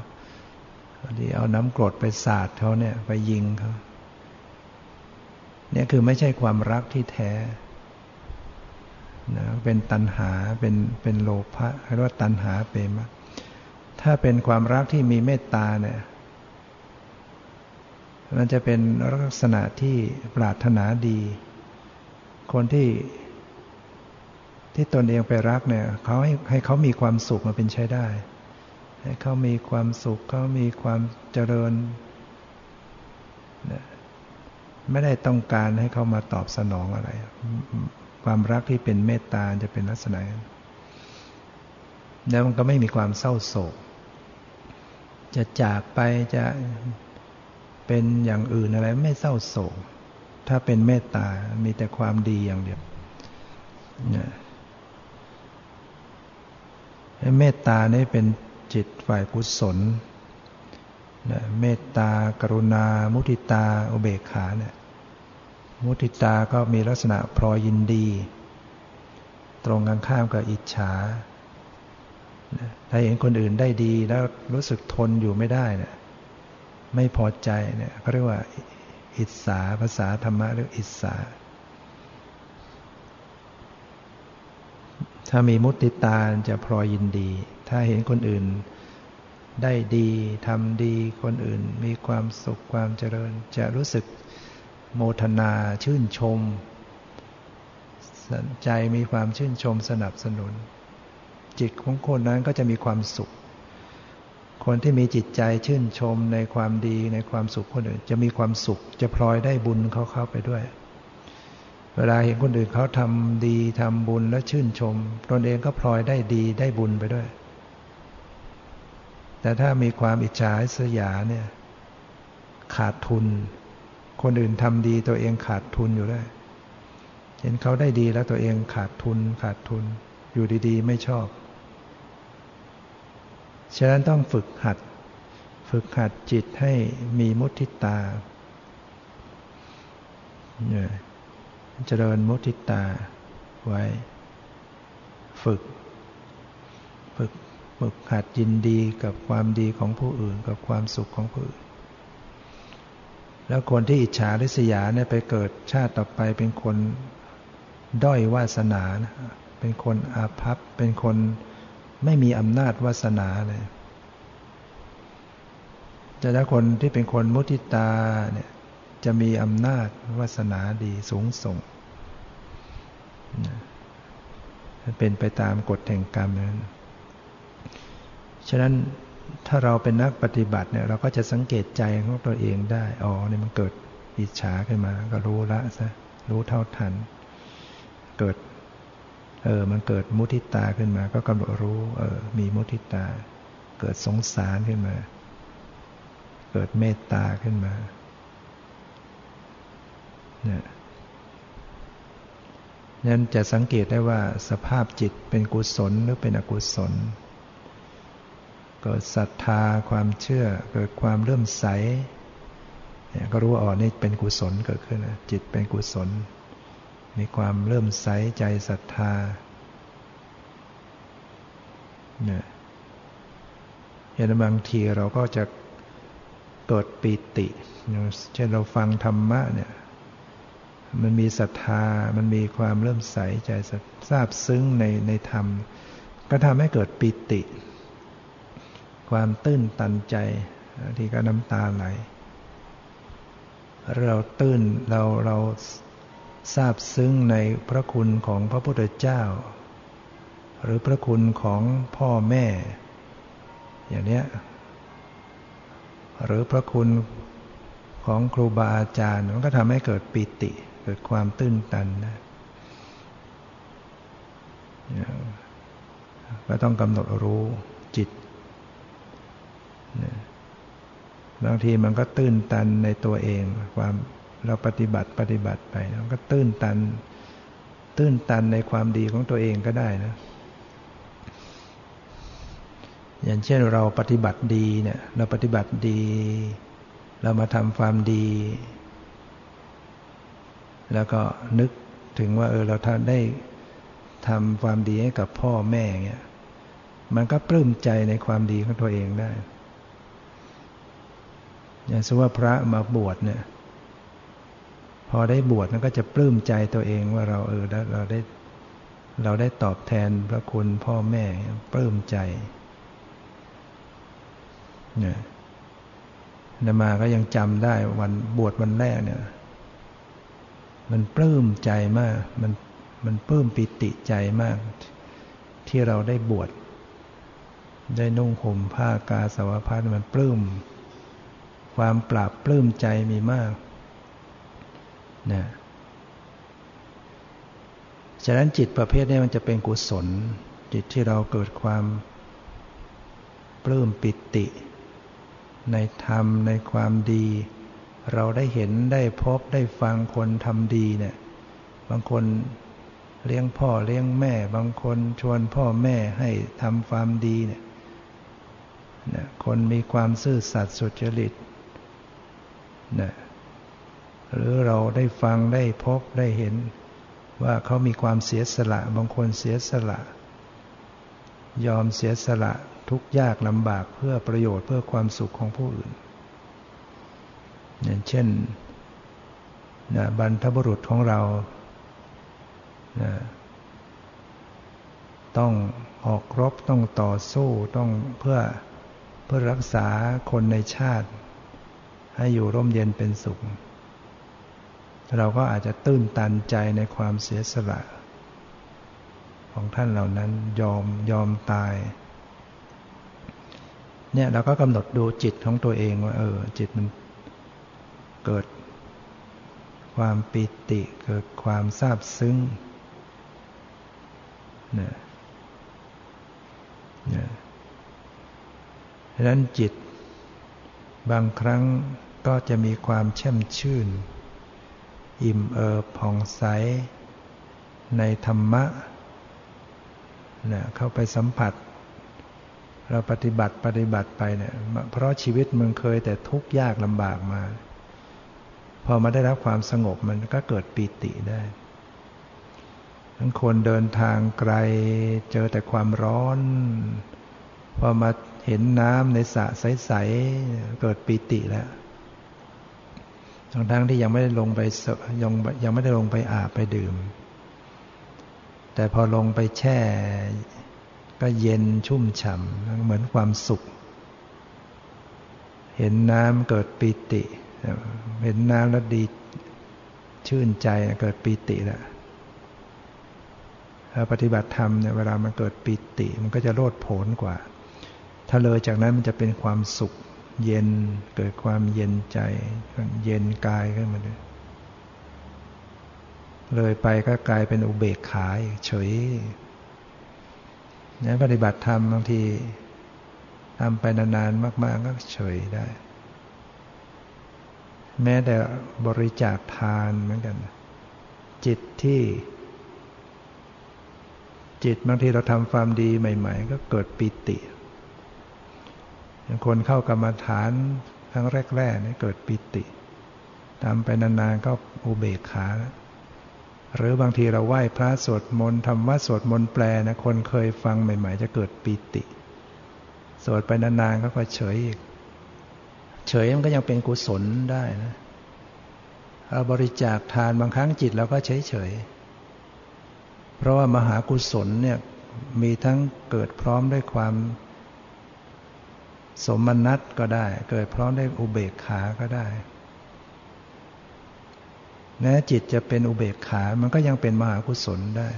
ดีเอาน้ำกรดไปสาดเขาเนี่ยไปยิงเขาเนี่ยคือไม่ใช่ความรักที่แท้นะเป็นตัณหาเป็นเป็นโลภะเรียกว่าตัณหาเปรมะถ้าเป็นความรักที่มีเมตตาเนี่ย มันจะเป็นลักษณะที่ปรารถนาดี คนที่ที่ตนเองไปรักเนี่ยเขาให้ให้เขามีความสุขมาเป็นใช้ได้ ให้เขามีความสุขเขามีความเจริญไม่ได้ต้องการให้เขามาตอบสนองอะไร ความรักที่เป็นเมตตาจะเป็นลักษณะแล้วมันก็ไม่มีความเศร้าโศก จะจากไปจะเป็นอย่างอื่นอะไร ไม่เศร้าโศก ถ้าเป็นเมตตา มีแต่ความดีอย่างเดียวนี่ยเมตตานี่เป็นจิตฝ่ายกุศลนะเมตตากรุณา มุทิตา อุเบกขาเนี่ยมุทิตาก็มีลักษณะพลอยยินดี ตรงกันข้ามกับอิจฉาถ้าเห็นคนอื่นได้ดีแล้วรู้สึกทนอยู่ไม่ได้เนี่ยไม่พอใจเนี่ยเขาเรียกว่า อิสาภาษาธรรมะเรียกอิสาถ้ามีมุติตาจะพลอยยินดี ถ้าเห็นคนอื่นได้ดีทำดีคนอื่นมีความสุขความเจริญ จะรู้สึกโมทนาชื่นชม ใจมีความชื่นชมสนับสนุน จิตของคนนั้นก็จะมีความสุข คนที่มีจิตใจชื่นชมในความดีในความสุขคนอื่น จะมีความสุขจะพลอยได้บุญเขาเข้าไปด้วย เวลาเห็นคนอื่นเขาทำดีทำบุญและชื่นชมตนเองก็พลอยได้ดีได้บุญไปด้วย แต่ถ้ามีความอิจฉาเสยาเนี่ยขาดทุน คนอื่นทำดีตัวเองขาดทุนอยู่ได้ เห็นเขาได้ดีแล้วตัวเองขาดทุนขาดทุน อยู่ดีๆ ไม่ชอบ ฉะนั้นต้องฝึกหัด ฝึกหัดจิตให้มีมุทิตาเจริญมุทิตาไว้ ฝึก ฝึกฝึกหัดยินดีกับความดีของผู้อื่น กับความสุขของผู้อื่น แล้วคนที่อิจฉาริษยาเนี่ยไปเกิดชาติต่อไปเป็นคนด้อยวาสนานะเป็นคนอาภัพเป็นคน ไม่มีอำนาจวาสนาเลยแต่ถ้าคนที่เป็นคนมุติตาเนี่ยจะมีอำนาจวาสนาดีสูงส่งเป็นไปตามกฎแห่งกรรมนั้นฉะนั้นถ้าเราเป็นนักปฏิบัติเนี่ยเราก็จะสังเกตใจของตัวเองได้ อ๋อเนี่ยมันเกิดอิจฉาขึ้นมา ก็รู้ละซะ รู้เท่าทัน เกิด เออมันเกิดมุทิตาขึ้นมา ก็กำหนดรู้เออมีมุทิตา เกิดสงสารขึ้นมา เกิดเมตตาขึ้นมาเนี่ยนั้นจะสังเกตได้ว่าสภาพจิตเป็นกุศลหรือเป็นอกุศล เกิดศรัทธาความเชื่อ เกิดความเลื่อมใสก็รู้ว่าอ๋อนี่เป็นกุศลเกิดขึ้นจิตเป็นกุศล มีความเริ่มใสใจศรัทธาเนี่ยเห็นบางทีเราก็จะเกิดปีติ เช่นเราฟังธรรมะเนี่ย มันมีศรัทธา มันมีความเริ่มใสใจทราบซึ้งในในธรรม ก็ทำให้เกิดปีติ ความตื้นตันใจที่ก็น้ำตาไหล เราตื้นเราเรา ทราบซึ้งในพระคุณของพระพุทธเจ้า หรือพระคุณของพ่อแม่ อย่างเนี้ยหรือพระคุณของครูบาอาจารย์ มันก็ทำให้เกิดปิติเกิดความตื้นตันนะก็ต้องกำหนดรู้จิต บางทีมันก็ตื้นตันในตัวเองความ เราปฏิบัติปฏิบัติไปมันก็ตื้นตัน ตื้นตันในความดีของตัวเองก็ได้นะ อย่างเช่นเราปฏิบัติดีเนี่ย เราปฏิบัติดี เรามาทำความดี แล้วก็นึกถึงว่าเออเราท่าได้ทำความดีให้กับพ่อแม่เงี้ย มันก็ปลื้มใจในความดีของตัวเองได้ อย่างสมว่าพระมาบวชเนี่ย พอได้บวชมันก็จะปลื้มใจตัวเองว่าเราเออเราได้เราได้ตอบแทนพระคุณพ่อแม่ปลื้มใจเนี่ยนมาก็ยังจำได้วันบวชวันแรกเนี่ย มันปลื้มใจมาก มันมันปลื้มปิติใจมาก ที่เราได้บวชได้นุ่งห่มผ้ากาสาวพัดมันปลื้ม ความปราบปลื้มใจมีมาก นะฉะนั้นจิตประเภทนี้มันจะเป็นกุศล จิตที่เราเกิดความปลื้มปิติ ในธรรมในความดี เราได้เห็นได้พบได้ฟังคนทำดีเนี่ย บางคนเลี้ยงพ่อเลี้ยงแม่ บางคนชวนพ่อแม่ให้ทำความดีเนี่ยคนมีความซื่อสัตย์สุจริตนะ หรือเราได้ฟังได้พบได้เห็น ว่าเขามีความเสียสละบางคนเสียสละ ยอมเสียสละทุกยากลำบากเพื่อประโยชน์เพื่อความสุขของผู้อื่น อย่างเช่นนะบรรพบุรุษของเรานะต้องออกรบต้องต่อสู้ต้องเพื่อเพื่อรักษาคนในชาติ ให้อยู่ร่มเย็นเป็นสุข เราก็อาจจะตื้นตันใจในความเสียสละ ของท่านเหล่านั้นยอมยอมตาย เนี่ยเราก็กำหนดดูจิตของตัวเองว่า เออ จิตมันเกิดความปิติเกิดความซาบซึ้งเนี่ยเนี่ยดังนั้นจิตบางครั้งก็จะมีความแช่มชื่น อิ่มเอิบผ่องใส ในธรรมะเนี่ยเข้าไปสัมผัส เราปฏิบัติปฏิบัติไปเนี่ยเพราะชีวิตมึงเคยแต่ทุกข์ยากลำบากมา พอมาได้รับความสงบมันก็เกิดปีติได้ทั้งคนเดินทางไกลเจอแต่ความร้อน พอมาเห็นน้ำในสระใส ๆ เกิดปีติแล้ว ทั้งทั้งที่ยังไม่ได้ลงไปยังยังไม่ได้ลงไปอาบไปดื่ม แต่พอลงไปแช่ ก็เย็นชุ่มฉ่ำเหมือนความสุข เห็นน้ำเกิดปีติ เห็นน้ำแล้วดีชื่นใจเกิดปีติแล้วปฏิบัติธรรมเนี่ยเวลามันเกิดปิติ มันก็จะโลดโผนกว่า ถ้าเลยจากนั้นมันจะเป็นความสุข เย็นเกิดความเย็นใจ เย็นกายขึ้นมาเลยเลยไปก็กลายเป็นอุเบกขาเฉยเนี่ยปฏิบัติธรรมบางทีทำไปนานๆมาก ๆ ก็เฉยได้ แม้แต่บริจาคทานเหมือนกัน จิตที่ จิตบางทีเราทำความดีใหม่ ๆ ก็เกิดปิติ คนเข้ากรรมฐานครั้งแรกๆนี่เกิดปิติทำไปนานๆก็อุเบกขาแล้วหรือบางทีเราไหว้พระสวดมนต์ทำวัดสวดมนต์แปลนะคนเคยฟังใหม่ ๆ จะเกิดปิติ สวดไปนานๆก็ก็เฉยอีก เฉยมันก็ยังเป็นกุศลได้นะเอาบริจาคทานบางครั้งจิตเราก็เฉยๆเพราะว่ามหากุศลเนี่ยมีทั้งเกิดพร้อมด้วยความ สมนัตก็ได้ เกิดพร้อมด้วยอุเบกขาก็ได้แม้จิตจะเป็นอุเบกขา มันก็ยังเป็นมหากุศลได้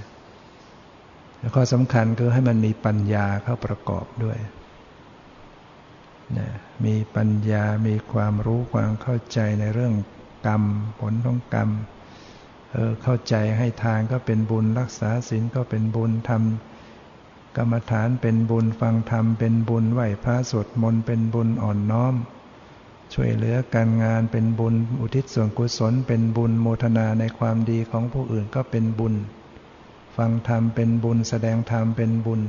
แล้วข้อสำคัญคือให้มันมีปัญญาเข้าประกอบด้วยนะมีปัญญา มีความรู้ความเข้าใจในเรื่องกรรม ผลของกรรม เออ เข้าใจให้ทานก็เป็นบุญ รักษาศีลก็เป็นบุญ ทำ กรรมฐานเป็นบุญฟังธรรมเป็นบุญไหวพระสวดมนต์เป็นบุญอ่อนน้อม ช่วยเหลือการงานเป็นบุญอุทิศส่วนกุศลเป็นบุญโมทนาในความดีของผู้อื่นก็เป็นบุญ ฟังธรรมเป็นบุญแสดงธรรมเป็นบุญ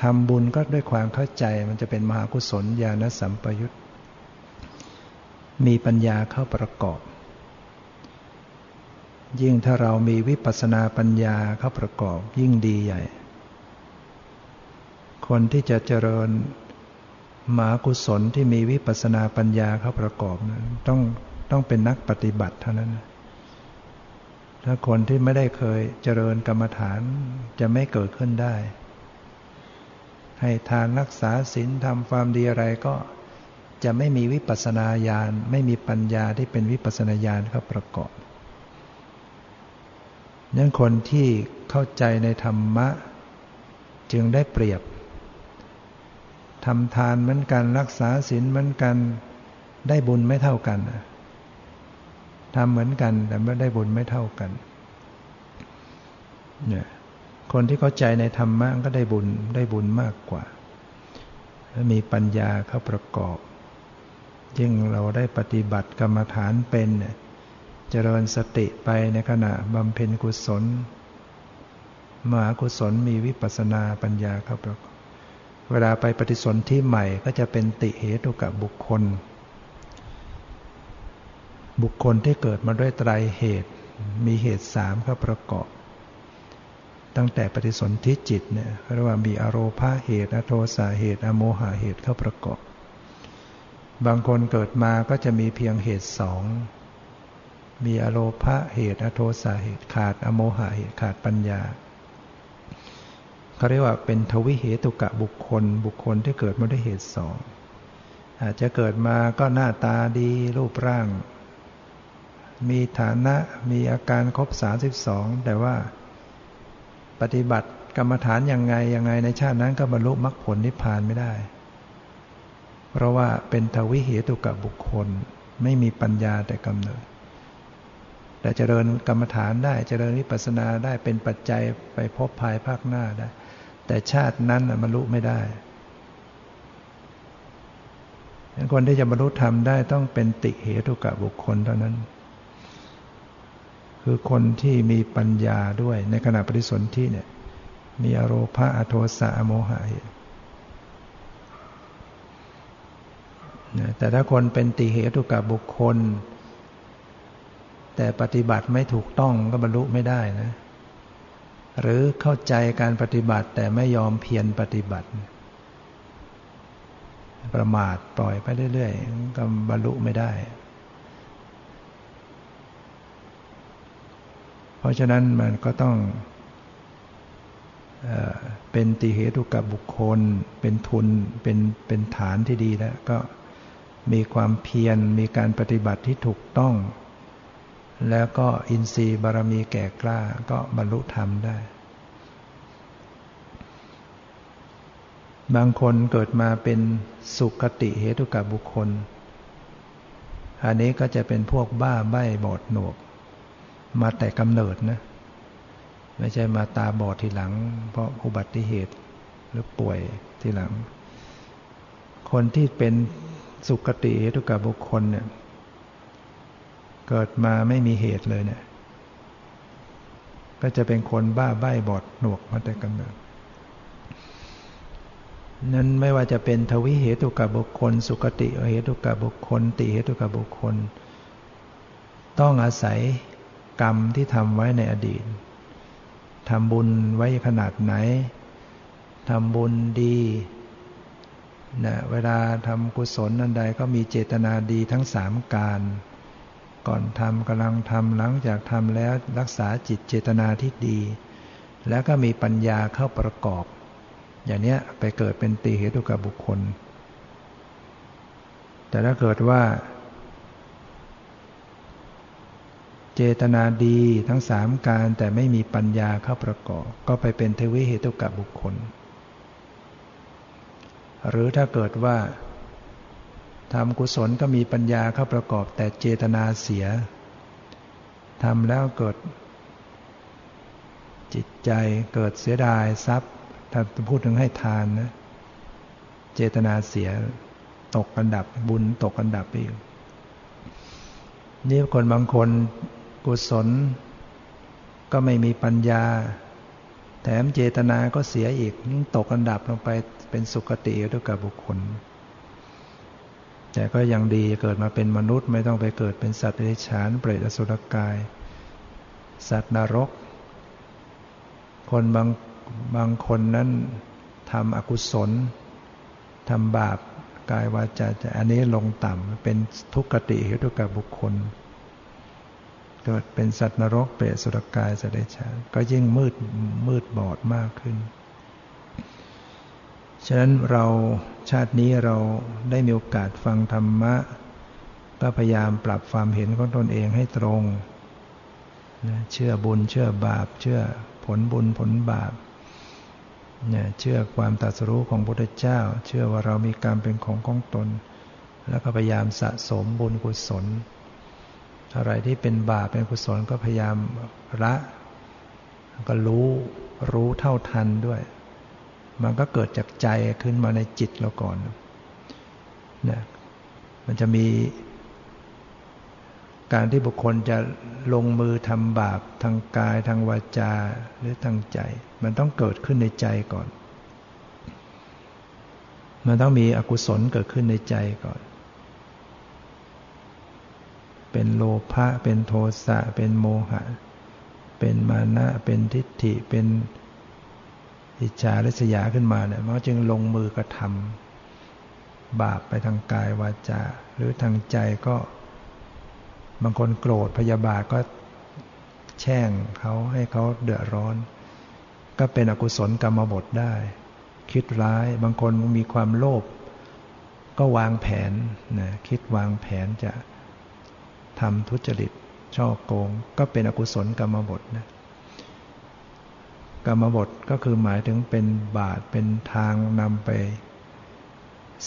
ทำบุญก็ด้วยความเข้าใจมันจะเป็นมหากุศลญาณสัมปยุตมีปัญญาเข้าประกอบ ยิ่งถ้าเรามีวิปัสสนาปัญญาเข้าประกอบยิ่งดีใหญ่ คนที่จะเจริญมหากุศลที่มีวิปัสนาปัญญาเข้าประกอบนะต้องต้องเป็นนักปฏิบัติเท่านั้นถ้าคนที่ไม่ได้เคยเจริญกรรมฐานจะไม่เกิดขึ้นได้ ให้ทานรักษาศีลทำความดีอะไรก็จะไม่มีวิปัสนาญาณ ไม่มีปัญญาที่เป็นวิปัสนาญาณเข้าประกอบนั้นคนที่เข้าใจในธรรมะ จึงได้เปรียบ ทำทานเหมือนกันรักษาศีลเหมือนกัน ได้บุญไม่เท่ากันทำเหมือนกันแต่ไม่ได้บุญไม่เท่ากันเนี่ยคนที่เข้าใจในธรรมะก็ได้บุญได้บุญมากกว่าและมีปัญญาเข้าประกอบ ยิ่งเราได้ปฏิบัติกรรมฐานเป็นเนี่ยจริญสติไปในขณะบำเพ็ญกุศลมหากุศลมีวิปัสนาปัญญาเข้าประกอบ เวลาไปปฏิสนธิใหม่ก็จะเป็นติเหตุกับบุคคล บุคคลที่เกิดมาด้วยไตรเหตุ มีเหตุสามเข้าประกอบ ตั้งแต่ปฏิสนธิจิตเนี่ยเรียกว่ามีอโรภาเหตุอโทสาเหตุ อโมหะเหตุเข้าประกอบ บางคนเกิดมาก็จะมีเพียงเหตุสองมีอโลภะเหตุอโทสะเหตุขาด อโมหะเหตุขาดปัญญา เขาเรียกว่าเป็นทวิเหตุกะบุคคล บุคคลที่เกิดมาด้วยเหตุสองอาจจะเกิดมาก็หน้าตาดีรูปร่าง มีฐานะมีอาการครบ32 แต่ว่าปฏิบัติกรรมฐานยังไงยังไงในชาตินั้นก็บรรลุมรรคผลนิพพานไม่ได้ เพราะว่าเป็นทวิเหตุกับบุคคล ไม่มีปัญญาแต่กำเนิด แต่เจริญกรรมฐานได้เจริญวิปัสสนาได้เป็นปัจจัยไปพบภายภาคหน้าได้ แต่ชาตินั้นบรรลุไม่ได้คนที่จะบรรลุธรรมได้ต้องเป็นติเหตุกับบุคคลเท่านั้น คือคนที่มีปัญญาด้วยในขณะปฏิสนธิเนี่ย มีอโรภะอโทสะอโมหะแต่ถ้าคนเป็นติเหตุกับบุคคล แต่ปฏิบัติไม่ถูกต้องก็บรรลุไม่ได้นะ หรือเข้าใจการปฏิบัติแต่ไม่ยอมเพียรปฏิบัติ ประมาทปล่อยไปเรื่อยๆก็บรรลุไม่ได้ เพราะฉะนั้นมันก็ต้องเป็นติเหตุกับบุคคล เป็นทุนเป็นเป็นฐานที่ดีแล้ว ก็มีความเพียรมีการปฏิบัติที่ถูกต้อง แล้วก็อินทรีย์บารมีแก่กล้าก็บรรลุธรรมได้ บางคนเกิดมาเป็นสุขติเหตุกับบุคคล อันนี้ก็จะเป็นพวกบ้าใบ้บอดหนวก มาแต่กำเนิดนะ ไม่ใช่มาตาบอดทีหลัง เพราะอุบัติเหตุหรือป่วยทีหลัง คนที่เป็นสุขติเหตุกับบุคคลเนี่ย เกิดมาไม่มีเหตุเลยเนี่ย ก็จะเป็นคนบ้าใบ้บอดหนวกมาแต่กำเนิดนั้นไม่ว่าจะเป็นทวิเหตุกับบุคคล สุขติเหตุกับบุคคล ติเหตุกับบุคคล ต้องอาศัยกรรมที่ทำไว้ในอดีตทำบุญไว้ขนาดไหนทำบุญดีนะเวลาทำกุศลนันใดก็มีเจตนาดีทั้งสามการ ก่อนทำกำลังทำหลังจากทำแล้วรักษาจิตเจตนาที่ดี แล้วก็มีปัญญาเข้าประกอบ อย่างนี้ไปเกิดเป็นตีเหตุกับบุคคล แต่ถ้าเกิดว่า เจตนาดีทั้งสามการแต่ไม่มีปัญญาเข้าประกอบ ก็ไปเป็นเทวิเหตุกับบุคคล หรือถ้าเกิดว่า ทำกุศลก็มีปัญญาเข้าประกอบแต่เจตนาเสียทำแล้วเกิด จิตใจเกิดเสียดายทรัพย์ถ้าพูดถึงให้ทานนะ เจตนาเสียตกอันดับบุญตกอันดับไปอีกนี่คนบางคนกุศล ก็ไม่มีปัญญา แถมเจตนาก็เสียอีกตกอันดับลงไปเป็นสุคติด้วยกับบุคคล แต่ก็ยังดีเกิดมาเป็นมนุษย์ไม่ต้องไปเกิดเป็นสัตว์เดรัจฉานเปรตอสุรกาย สัตว์นรก คนบางบางคนนั้นทำอกุศลทำบาปกายวาจาจะอันนี้ลงต่ำเป็นทุกขติเหตุกับบุคคล เกิดเป็นสัตว์นรกเปรตสุรกายสเดชานก็ยิ่งมืดมืดบอดมากขึ้น ฉะนั้นเราชาตินี้เราได้มีโอกาสฟังธรรมะ ก็พยายามปรับความเห็นของตนเองให้ตรงเชื่อบุญเชื่อบาป เชื่อผลบุญผลบาปเนี่ยเชื่อความตรัสรู้ของพระพุทธเจ้า เชื่อว่าเรามีกรรมเป็นของของตน แล้วก็พยายามสะสมบุญกุศล อะไรที่เป็นบาปเป็นกุศลก็พยายามละก็รู้รู้เท่าทันด้วย มันก็เกิดจากใจขึ้นมาในจิตเราก่อนนะมันจะมีการที่บุคคลจะลงมือทำบาปทางกายทางวาจาหรือทางใจ มันต้องเกิดขึ้นในใจก่อน มันต้องมีอกุศลเกิดขึ้นในใจก่อน เป็นโลภะเป็นโทสะเป็นโมหะ เป็นมานะเป็นทิฏฐิเป็น อิจฉาริษยาขึ้นมาเนี่ยมันจึงลงมือกระทำบาปไปทางกายวาจา หรือทางใจก็บางคนโกรธพยาบาทก็แช่งเขาให้เขาเดือดร้อน ก็เป็นอกุศลกรรมบทได้ คิดร้ายบางคนมีความโลภก็วางแผนนะคิดวางแผนจะทำทุจริตช่อโกง ก็เป็นอกุศลกรรมบทนะ กรรมบทก็คือหมายถึงเป็นบาตเป็นทางนำไป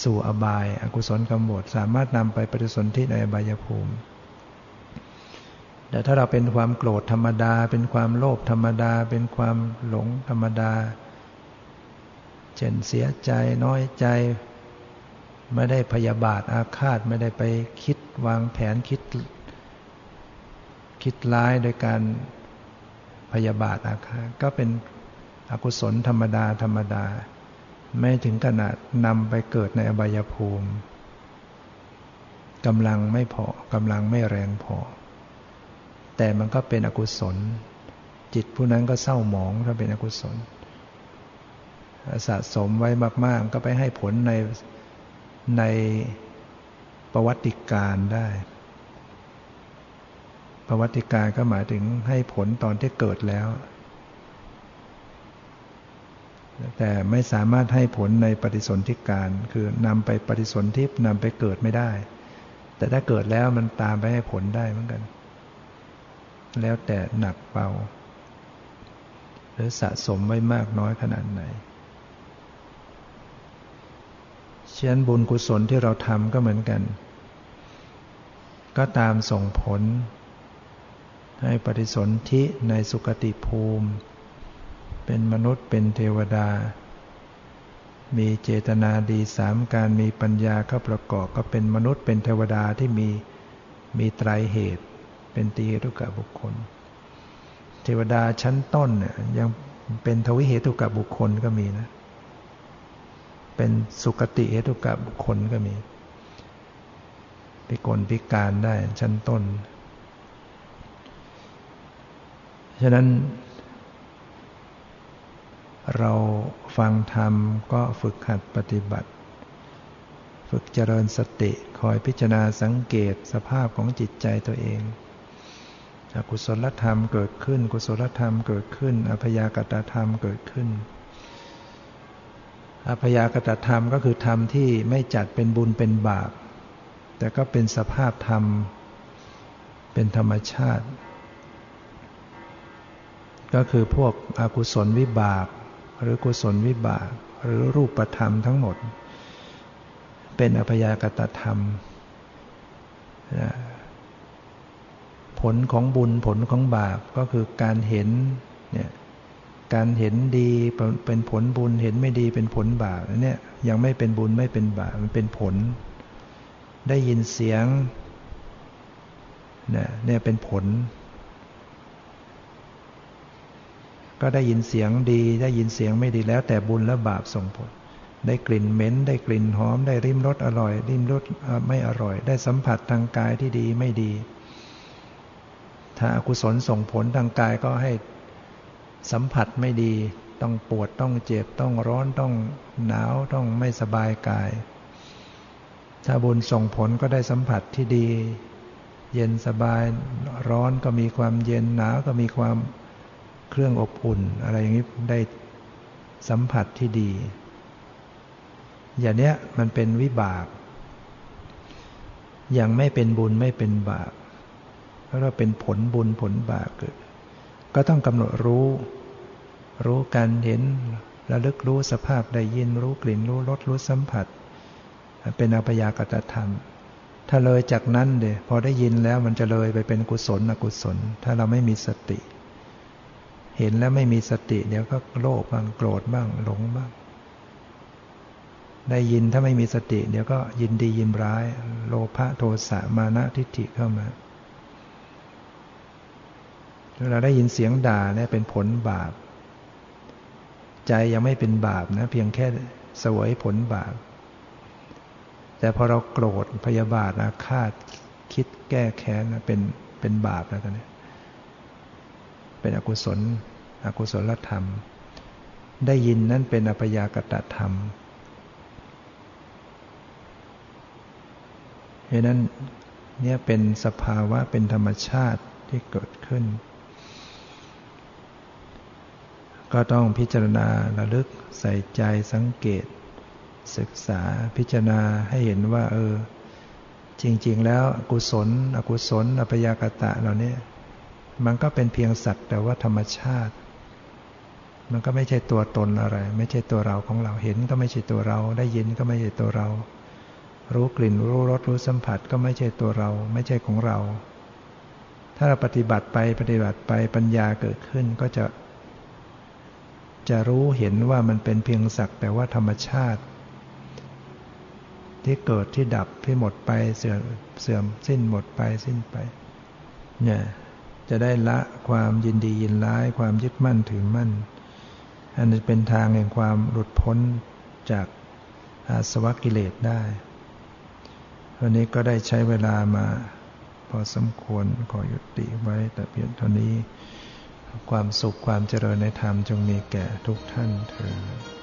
สู่อบายอกุศลกรรมบทสามารถนำไปปฏิสนธิในอบายภูมิ แต่ถ้าเราเป็นความโกรธธรรมดา เป็นความโลภธรรมดา เป็นความหลงธรรมดา เช่นเสียใจน้อยใจ ไม่ได้พยาบาทอาฆาตไม่ได้ไปคิดวางแผนคิด คิดร้ายโดยการ พยาบาทอาฆาตก็เป็นอกุศลธรรมดาธรรมดา ไม่ถึงขนาดนำไปเกิดในอบายภูมิกำลังไม่พอกำลังไม่แรงพอ แต่มันก็เป็นอกุศล จิตผู้นั้นก็เศร้าหมองถ้าเป็นอกุศล สะสมไว้มาก ๆ ก็ไปให้ผลในในประวัติการได้ ประวัติการก็หมายถึงให้ผลตอนที่เกิดแล้ว แต่ไม่สามารถให้ผลในปฏิสนธิการ คือนำไปปฏิสนธินำไปเกิดไม่ได้ แต่ถ้าเกิดแล้วมันตามไปให้ผลได้เหมือนกัน แล้วแต่หนักเบาหรือสะสมไว้มากน้อยขนาดไหนเช่นบุญกุศลที่เราทำก็เหมือนกัน ก็ตามส่งผล ให้ปฏิสนธิในสุคติภูมิ เป็นมนุษย์เป็นเทวดา มีเจตนาดีสามการมีปัญญาเข้าประกอบก็เป็นมนุษย์เป็นเทวดาที่มีมีไตรเหตุ เป็นตีเหตุกับบุคคล เทวดาชั้นต้นเนี่ยยังเป็นทวิเหตุกับบุคคลก็มีนะ เป็นสุคติเหตุกับบุคคลก็มี พิกลพิการได้ชั้นต้น ฉะนั้น เราฟังธรรมก็ฝึกหัดปฏิบัติ ฝึกเจริญสติคอยพิจารณาสังเกตสภาพของจิตใจตัวเองอกุศลธรรมเกิดขึ้น กุศลธรรมเกิดขึ้นอภยากตธรรมเกิดขึ้นอภยากตธรรมก็คือธรรมที่ไม่จัดเป็นบุญเป็นบาป แต่ก็เป็นสภาพธรรม เป็นธรรมชาติ ก็คือพวกอกุศลวิบาก หรือกุศลวิบาก หรือรูปธรรมทั้งหมด เป็นอภยากตธรรม ผลของบุญผลของบาปก็คือการเห็นเนี่ยการเห็นดีเป็นผลบุญเห็นไม่ดีเป็นผลบาปเนี่ยยังไม่เป็นบุญไม่เป็นบาปมันเป็นผล ได้ยินเสียงเนี่ยเนี่ยเป็นผล ก็ได้ยินเสียงดี ได้ยินเสียงไม่ดีแล้ว แต่บุญและบาปส่งผล ได้กลิ่นเหม็น ได้กลิ่นหอม ได้ริมรสอร่อย ริมรสไม่อร่อย ได้สัมผัสทางกายที่ดีไม่ดี ถ้าอกุศลส่งผลทางกายก็ให้สัมผัสไม่ดี ต้องปวดต้องเจ็บต้องร้อนต้องหนาวต้องไม่สบายกาย ถ้าบุญส่งผลก็ได้สัมผัสที่ดี เย็นสบายร้อนก็มีความเย็นหนาวก็มีความ เครื่องอบอุ่น อะไรอย่างนี้ได้สัมผัสที่ดี อย่างเนี้ยมันเป็นวิบาก ยังไม่เป็นบุญไม่เป็นบาปเพราะเราเป็นผลบุญผลบาปเกิด ก็ต้องกำหนดรู้ รู้การเห็นระลึกรู้สภาพได้ยินรู้กลิ่นรู้รสรู้สัมผัส เป็นอภยากตธรรม ถ้าเลยจากนั้นเดียพอได้ยินแล้วมันจะเลยไปเป็นกุศลอกุศล ถ้าเราไม่มีสติ เห็นแล้วไม่มีสติ เดี๋ยวก็โลภบ้างโกรธบ้างหลงบ้าง ได้ยินถ้าไม่มีสติ เดี๋ยวก็ยินดียินร้าย โลภะโทสะมานะทิฏฐิเข้ามาเวลาได้ยินเสียงด่าเนี่ยเป็นผลบาป ใจยังไม่เป็นบาปนะ เพียงแค่สวยผลบาป แต่พอเราโกรธพยาบาทอาฆาตคิดแก้แค้นเป็นเป็นบาปแล้วตอนนี้ เป็นอกุศล อกุศลธรรม ได้ยินนั้นเป็นอภยากตธรรมเพราะนั้นเนี่ยเป็นสภาวะเป็นธรรมชาติที่เกิดขึ้น ก็ต้องพิจารณาระลึกใส่ใจสังเกต ศึกษาพิจารณาให้เห็นว่า เออ จริง ๆ แล้วอกุศล อกุศลอปยากตะเหล่านี้ มันก็เป็นเพียงสัตว์แต่ว่าธรรมชาติ มันก็ไม่ใช่ตัวตนอะไร ไม่ใช่ตัวเราของเราเห็นก็ไม่ใช่ตัวเรา ได้ยินก็ไม่ใช่ตัวเรา รู้กลิ่นรู้รสรู้สัมผัสก็ไม่ใช่ตัวเรา ไม่ใช่ของเรา ถ้าเราปฏิบัติไปปฏิบัติไปปัญญาเกิดขึ้นก็จะ จะรู้เห็นว่ามันเป็นเพียงสักแต่ว่าธรรมชาติ ที่เกิดที่ดับที่หมดไปเสื่อมเสื่อมสิ้นหมดไปสิ้นไป เนี่ย จะได้ละความยินดียินร้าย ความยึดมั่นถือมั่น อันเป็นทางแห่งความหลุดพ้นจากอาสวะกิเลสได้ วันนี้ก็ได้ใช้เวลามาพอสมควรขอยุติไว้แต่เพียงเท่านี้ ความสุขความเจริญในธรรมจงมีแก่ทุกท่านเถิด